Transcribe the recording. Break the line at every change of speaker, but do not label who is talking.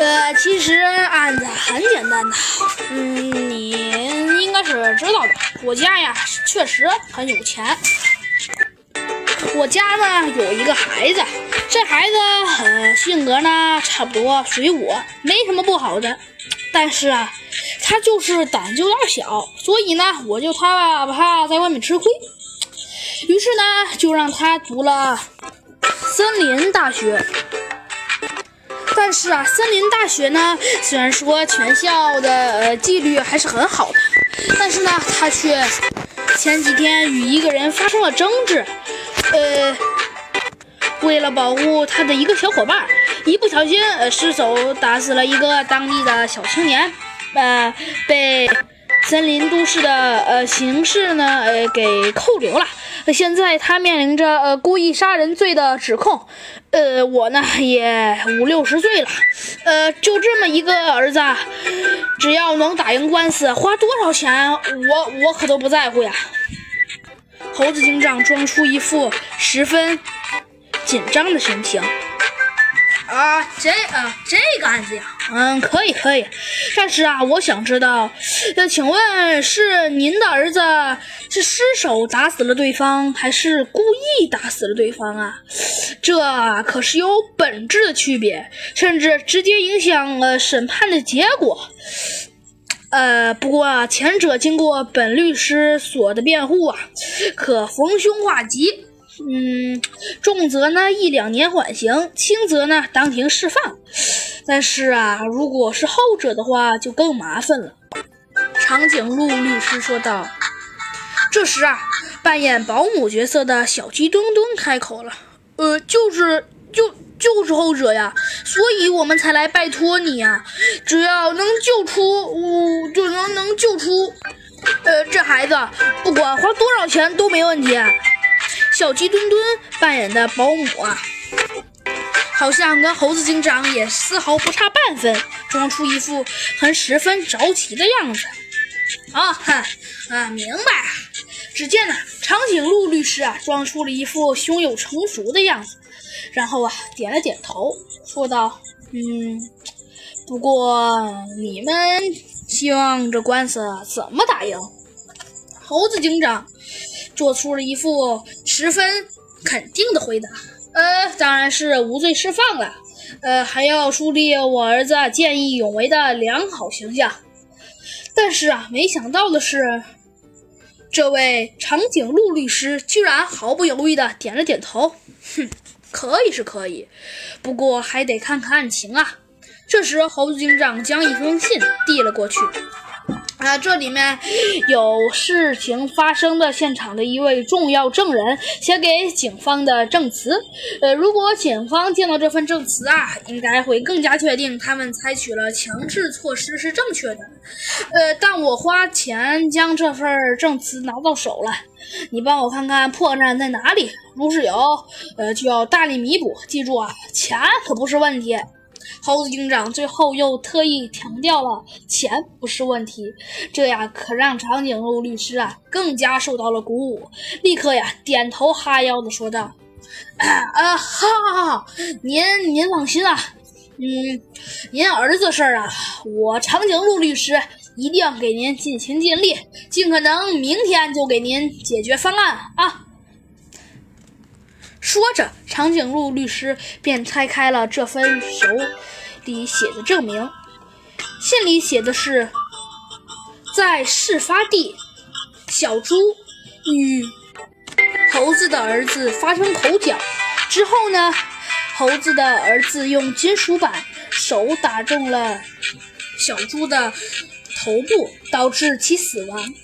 呃，其实案子很简单的，嗯，你应该是知道的。我家呀，确实很有钱。我家呢有一个孩子，这孩子呃性格呢差不多随我，没什么不好的。但是啊，他就是胆子有点小，所以呢，我就他怕在外面吃亏，于是呢，就让他读了森林大学。但是啊，森林大学呢，虽然说全校的呃纪律还是很好的，但是呢，他却前几天与一个人发生了争执，呃，为了保护他的一个小伙伴，一不小心呃失手打死了一个当地的小青年，呃，被森林都市的呃刑事呢呃给扣留了。现在他面临着呃故意杀人罪的指控，呃，我呢也五六十岁了，呃，就这么一个儿子，只要能打赢官司，花多少钱，我我可都不在乎呀。猴子警长装出一副十分紧张的神情。啊，这啊这个案子呀，嗯，可以可以，但是啊，我想知道，呃，请问是您的儿子是失手打死了对方，还是故意打死了对方啊？这可是有本质的区别，甚至直接影响了审判的结果。呃，不过啊，前者经过本律师所的辩护啊，可逢凶化吉。嗯，重则呢一两年缓刑，轻则呢当庭释放。但是啊，如果是后者的话，就更麻烦了。长颈鹿律师说道。这时啊，扮演保姆角色的小鸡墩墩开口了：“呃，就是就就是后者呀，所以我们才来拜托你呀。只要能救出，我就能能救出，呃，这孩子，不管花多少钱都没问题。”小鸡墩墩扮演的保姆啊，好像跟猴子警长也丝毫不差半分，装出一副很十分着急的样子。啊哈，啊，明白。只见呢，长颈鹿律师啊，装出了一副胸有成竹的样子，然后啊，点了点头，说道：“嗯，不过你们希望这官司怎么打赢？”猴子警长。做出了一副十分肯定的回答，呃，当然是无罪释放了，呃，还要树立我儿子见义勇为的良好形象。但是啊，没想到的是，这位长颈鹿律师居然毫不犹豫地点了点头，哼，可以是可以，不过还得看看案情啊。这时，猴子警长将一封信递了过去。啊，这里面有事情发生的现场的一位重要证人写给警方的证词。呃，如果警方见到这份证词啊，应该会更加确定他们采取了强制措施是正确的。呃，但我花钱将这份证词拿到手了，你帮我看看破绽在哪里。如是有，呃，就要大力弥补。记住啊，钱可不是问题。猴子警长最后又特意强调了钱不是问题，这呀可让长颈鹿律师啊更加受到了鼓舞，立刻呀点头哈腰的说道：“啊，好，好，好，您您放心啊，嗯，您儿子事儿啊，我长颈鹿律师一定给您尽心尽力，尽可能明天就给您解决方案啊。”说着，长颈鹿律师便拆开了这份手里写的证明。信里写的是，在事发地，小猪与猴子的儿子发生口角之后呢，猴子的儿子用金属板手打中了小猪的头部，导致其死亡。